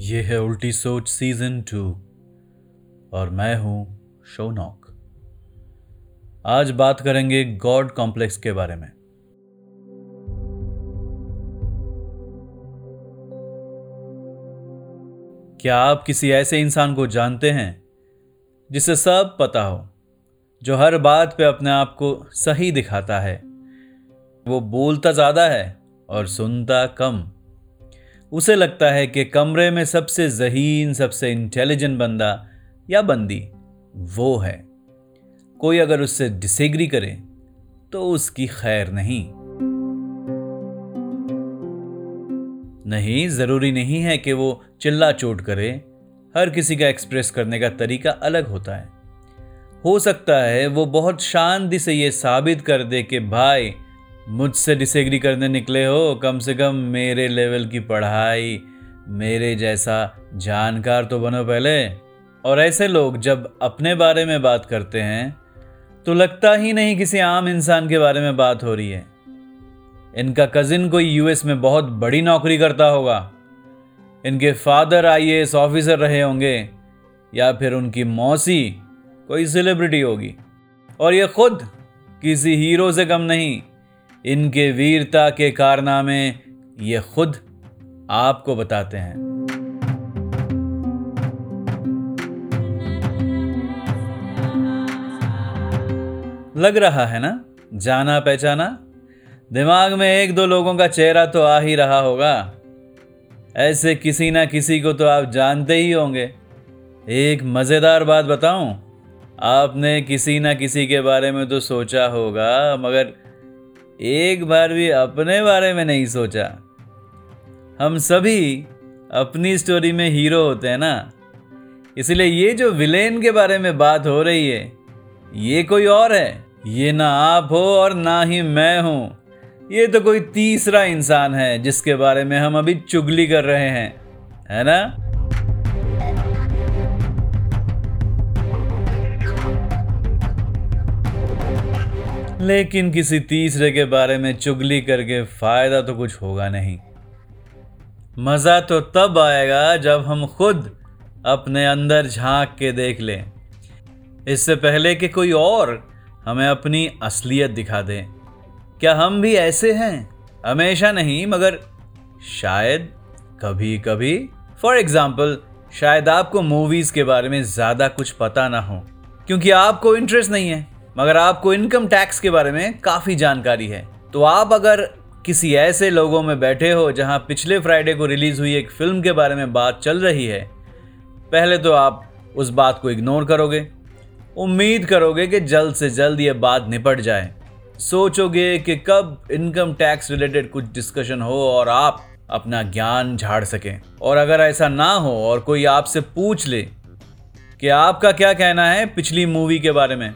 ये है उल्टी सोच सीज़न टू और मैं हूँ शोनॉक। आज बात करेंगे गॉड कॉम्प्लेक्स के बारे में। क्या आप किसी ऐसे इंसान को जानते हैं जिसे सब पता हो, जो हर बात पे अपने आप को सही दिखाता है? वो बोलता ज़्यादा है और सुनता कम। उसे लगता है कि कमरे में सबसे जहीन, सबसे इंटेलिजेंट बंदा या बंदी वो है। कोई अगर उससे डिसएग्री करे तो उसकी खैर नहीं। नहीं, ज़रूरी नहीं है कि वो चिल्ला चोट करे। हर किसी का एक्सप्रेस करने का तरीका अलग होता है। हो सकता है वो बहुत शांति से ये साबित कर दे कि, भाई मुझसे डिसएग्री करने निकले हो, कम से कम मेरे लेवल की पढ़ाई, मेरे जैसा जानकार तो बनो पहले। और ऐसे लोग जब अपने बारे में बात करते हैं तो लगता ही नहीं किसी आम इंसान के बारे में बात हो रही है। इनका कजिन कोई यूएस में बहुत बड़ी नौकरी करता होगा। इनके फादर आईएएस ऑफिसर रहे होंगे, या फिर उनकी मौसी कोई सेलिब्रिटी होगी। और ये खुद किसी हीरो से कम नहीं इनके वीरता के कारनामे ये खुद आपको बताते हैं। लग रहा है ना? जाना पहचाना? दिमाग में एक दो लोगों का चेहरा तो आ ही रहा होगा। ऐसे किसी ना किसी को तो आप जानते ही होंगे। एक मज़ेदार बात बताऊँ, आपने किसी ना किसी के बारे में तो सोचा होगा, मगर एक बार भी अपने बारे में नहीं सोचा। हम सभी अपनी स्टोरी में हीरो होते हैं ना? इसलिए ये जो विलेन के बारे में बात हो रही है, ये कोई और है? ये ना आप हो और ना ही मैं हूँ। ये तो कोई तीसरा इंसान है जिसके बारे में हम अभी चुगली कर रहे हैं। है ना? लेकिन किसी तीसरे के बारे में चुगली करके फ़ायदा तो कुछ होगा नहीं। मज़ा तो तब आएगा जब हम खुद अपने अंदर झाँक के देख लें। इससे पहले कि कोई और हमें अपनी असलियत दिखा दे। क्या हम भी ऐसे हैं? हमेशा नहीं, मगर शायद कभी कभी फॉर एग्ज़ाम्पल शायद आपको मूवीज़ के बारे में ज़्यादा कुछ पता ना हो, क्योंकि आपको इंटरेस्ट नहीं है। मगर आपको इनकम टैक्स के बारे में काफ़ी जानकारी है। तो आप अगर किसी ऐसे लोगों में बैठे हो जहाँ पिछले फ्राइडे को रिलीज़ हुई एक फ़िल्म के बारे में बात चल रही है, पहले तो आप उस बात को इग्नोर करोगे। उम्मीद करोगे कि जल्द से जल्द ये बात निपट जाए। सोचोगे कि कब इनकम टैक्स रिलेटेड कुछ डिस्कशन हो और आप अपना ज्ञान झाड़ सकें। और अगर ऐसा ना हो और कोई आपसे पूछ ले कि आपका क्या कहना है पिछली मूवी के बारे में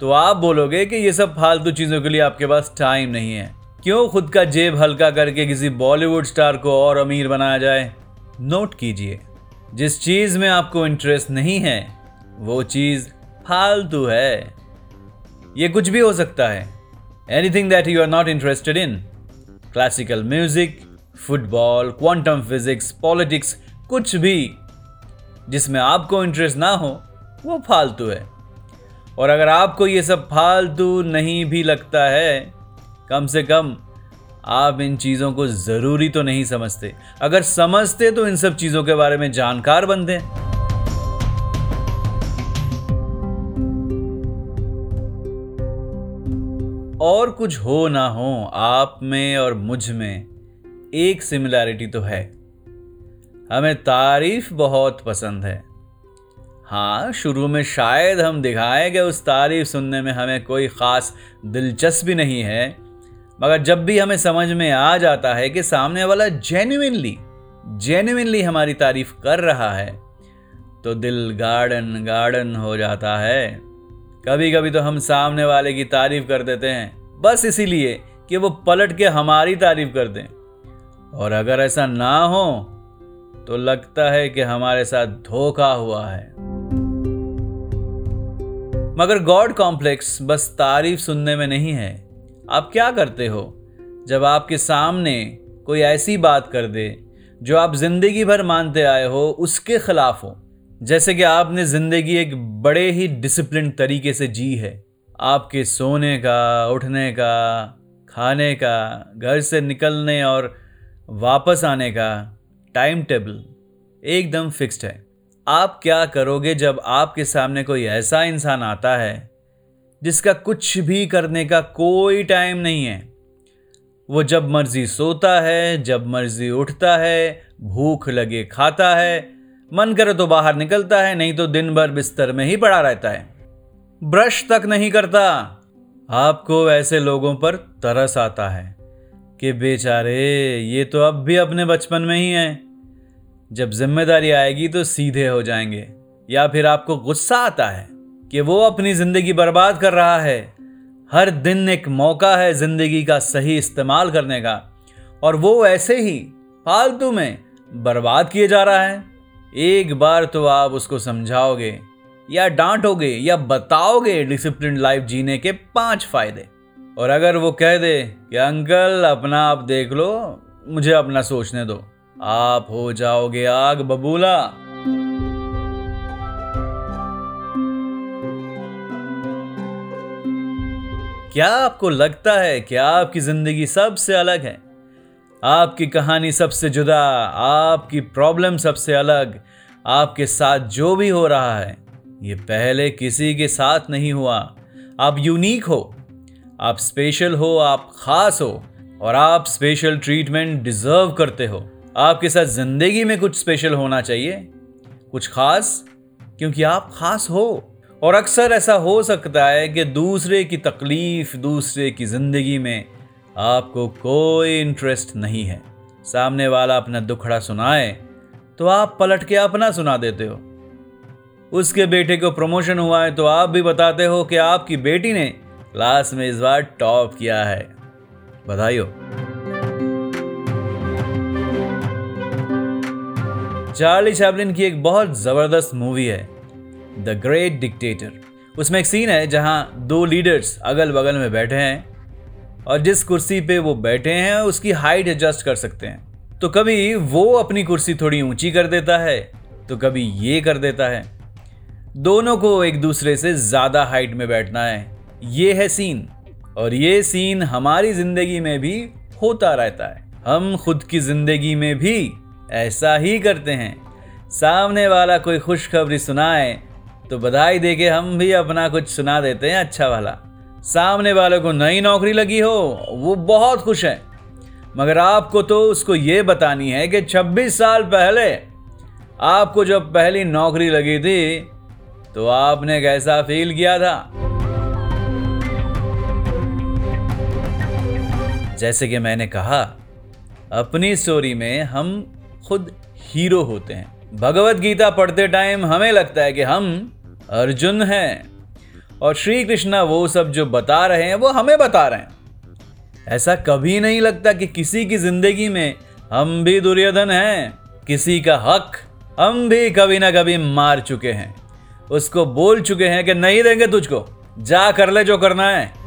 तो आप बोलोगे कि ये सब फालतू चीज़ों के लिए आपके पास टाइम नहीं है। क्यों खुद का जेब हल्का करके किसी बॉलीवुड स्टार को और अमीर बनाया जाए? नोट कीजिए, जिस चीज़ में आपको इंटरेस्ट नहीं है, वो चीज़ फालतू है। ये कुछ भी हो सकता है। Anything that you are not interested in classical music football quantum physics politics कुछ भी, जिसमें आपको इंटरेस्ट ना हो, वो फालतू है। और अगर आपको ये सब फालतू नहीं भी लगता है, कम से कम आप इन चीज़ों को ज़रूरी तो नहीं समझते। अगर समझते तो इन सब चीज़ों के बारे में जानकार बनते और कुछ हो ना हो, आप में और मुझमें एक सिमिलैरिटी तो है। हमें तारीफ़ बहुत पसंद है। हाँ शुरू में शायद हम दिखाएँ कि उस तारीफ़ सुनने में हमें कोई ख़ास दिलचस्पी नहीं है, मगर जब भी हमें समझ में आ जाता है कि सामने वाला जेन्युइनली जेन्युइनली हमारी तारीफ़ कर रहा है तो दिल गार्डन गार्डन हो जाता है। कभी कभी तो हम सामने वाले की तारीफ़ कर देते हैं, बस इसीलिए कि वो पलट के हमारी तारीफ़ कर दें। और अगर ऐसा ना हो तो लगता है कि हमारे साथ धोखा हुआ है। मगर गॉड कॉम्प्लेक्स बस तारीफ़ सुनने में नहीं है। आप क्या करते हो? जब आपके सामने कोई ऐसी बात कर दे, जो आप ज़िंदगी भर मानते आए हो, उसके खिलाफ हो। जैसे कि आपने ज़िंदगी एक बड़े ही डिसिप्लिन तरीके से जी है। आपके सोने का, उठने का, खाने का, घर से निकलने और वापस आने का टाइम टेबल एकदम फिक्स्ड है। आप क्या करोगे जब आपके सामने कोई ऐसा इंसान आता है, जिसका कुछ भी करने का कोई टाइम नहीं है? वो जब मर्ज़ी सोता है, जब मर्ज़ी उठता है, भूख लगे खाता है, मन करे तो बाहर निकलता है, नहीं तो दिन भर बिस्तर में ही पड़ा रहता है। ब्रश तक नहीं करता। आपको ऐसे लोगों पर तरस आता है कि बेचारे, ये तो अब भी अपने बचपन में ही हैं। जब ज़िम्मेदारी आएगी तो सीधे हो जाएँगे। या फिर आपको गुस्सा आता है कि वो अपनी ज़िंदगी बर्बाद कर रहा है। हर दिन एक मौका है ज़िंदगी का सही इस्तेमाल करने का। और वो ऐसे ही फालतू में बर्बाद किए जा रहा है। एक बार तो आप उसको समझाओगे, या डांटोगे, या बताओगे डिसिप्लिन लाइफ जीने के पाँच फ़ायदे। और अगर वो कह दे कि, अंकल, अपना आप देख लो, मुझे अपना सोचने दो। आप हो जाओगे आग बबूला। क्या आपको लगता है कि आपकी ज़िंदगी सबसे अलग है? आपकी कहानी सबसे जुदा, आपकी प्रॉब्लम सबसे अलग, आपके साथ जो भी हो रहा है, ये पहले किसी के साथ नहीं हुआ। आप यूनिक हो, आप स्पेशल हो, आप खास हो, और आप स्पेशल ट्रीटमेंट डिजर्व करते हो। आपके साथ ज़िंदगी में कुछ स्पेशल होना चाहिए। कुछ खास, क्योंकि आप खास हो। और अक्सर ऐसा हो सकता है कि दूसरे की तकलीफ़, दूसरे की ज़िंदगी में आपको कोई इंटरेस्ट नहीं है। सामने वाला अपना दुखड़ा सुनाए तो आप पलट के अपना सुना देते हो। उसके बेटे को प्रमोशन हुआ है तो आप भी बताते हो कि आपकी बेटी ने क्लास में इस बार टॉप किया है। बधाई हो। चार्ली चैपलिन की एक बहुत ज़बरदस्त मूवी है द ग्रेट डिक्टेटर उसमें एक सीन है जहाँ दो लीडर्स अगल बगल में बैठे हैं और जिस कुर्सी पे वो बैठे हैं, उसकी हाइट एडजस्ट कर सकते हैं। तो कभी वो अपनी कुर्सी थोड़ी ऊँची कर देता है तो कभी ये कर देता है। दोनों को एक दूसरे से ज़्यादा हाइट में बैठना है। ये है सीन और ये सीन हमारी ज़िंदगी में भी होता रहता है। हम खुद की ज़िंदगी में भी ऐसा ही करते हैं। सामने वाला कोई खुशखबरी सुनाए तो बधाई दे के हम भी अपना कुछ सुना देते हैं अच्छा वाला। सामने वाले को नई नौकरी लगी हो, वो बहुत खुश है। मगर आपको तो उसको ये बतानी है कि 26 साल पहले आपको जब पहली नौकरी लगी थी तो आपने कैसा फील किया था? जैसे कि मैंने कहा, अपनी स्टोरी में हम खुद हीरो होते हैं। भगवत गीता पढ़ते टाइम हमें लगता है कि हम अर्जुन हैं। और श्री कृष्णा वो सब जो बता रहे हैं, वो हमें बता रहे हैं। ऐसा कभी नहीं लगता कि किसी की ज़िंदगी में हम भी दुर्योधन हैं। किसी का हक हम भी कभी ना कभी मार चुके हैं। उसको बोल चुके हैं कि नहीं देंगे तुझको। जा कर ले जो करना है।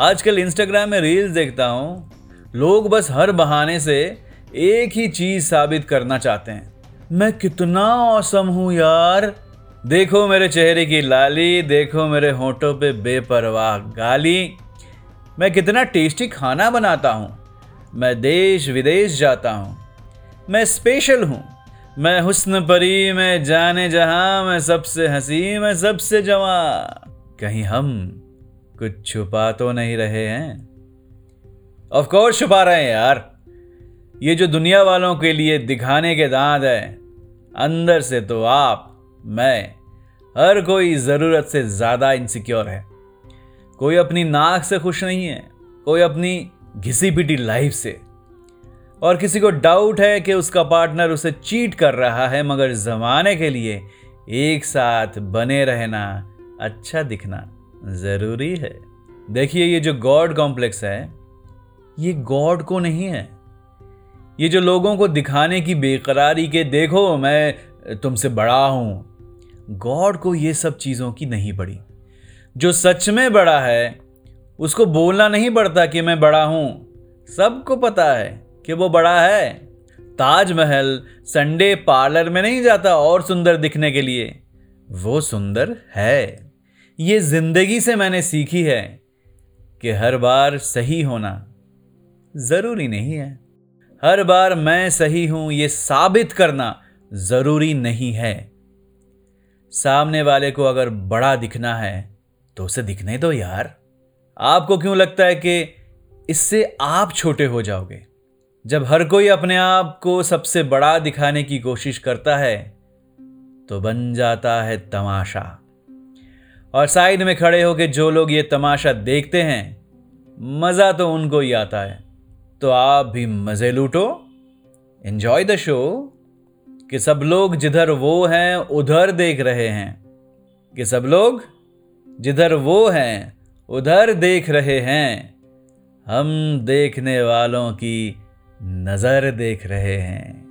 आजकल इंस्टाग्राम में रील्स देखता हूँ, लोग बस हर बहाने से एक ही चीज़ साबित करना चाहते हैं। मैं कितना औसम हूँ यार। देखो मेरे चेहरे की लाली, देखो मेरे होठों पे बेपरवाह गाली। मैं कितना टेस्टी खाना बनाता हूँ। मैं देश विदेश जाता हूँ। मैं स्पेशल हूँ। मैं हुस्न परी, मैं जाने जहाँ, मैं सबसे हँसी मैं सबसे जवा कहीं हम कुछ छुपा तो नहीं रहे हैं। ऑफ़ कोर्स छुपा रहे हैं यार। ये जो दुनिया वालों के लिए दिखाने के दांत है, अंदर से तो आप, मैं, हर कोई ज़रूरत से ज़्यादा इनसिक्योर है। कोई अपनी नाक से खुश नहीं है, कोई अपनी घिसी पिटी लाइफ से। और किसी को डाउट है कि उसका पार्टनर उसे चीट कर रहा है, मगर ज़माने के लिए एक साथ बने रहना अच्छा दिखना। ज़रूरी है। देखिए, ये जो गॉड कॉम्प्लेक्स है, ये गॉड को नहीं है। ये जो लोगों को दिखाने की बेकरारी के, देखो, मैं तुमसे बड़ा हूँ। गॉड को ये सब चीज़ों की नहीं पड़ी। जो सच में बड़ा है, उसको बोलना नहीं पड़ता कि मैं बड़ा हूँ। सबको पता है कि वो बड़ा है। ताजमहल संडे पार्लर में नहीं जाता और सुंदर दिखने के लिए। वो सुंदर है। ये ज़िंदगी से मैंने सीखी है कि हर बार सही होना ज़रूरी नहीं है। हर बार मैं सही हूँ, ये साबित करना ज़रूरी नहीं है। सामने वाले को अगर बड़ा दिखना है तो उसे दिखने दो यार। आपको क्यों लगता है कि इससे आप छोटे हो जाओगे? जब हर कोई अपने आप को सबसे बड़ा दिखाने की कोशिश करता है तो बन जाता है तमाशा। और साइड में खड़े होकर जो लोग ये तमाशा देखते हैं, मज़ा तो उनको ही आता है। तो आप भी मज़े लूटो। एंजॉय द शो कि सब लोग जिधर वो हैं, उधर देख रहे हैं। कि सब लोग जिधर वो हैं, उधर देख रहे हैं। हम देखने वालों की नज़र देख रहे हैं।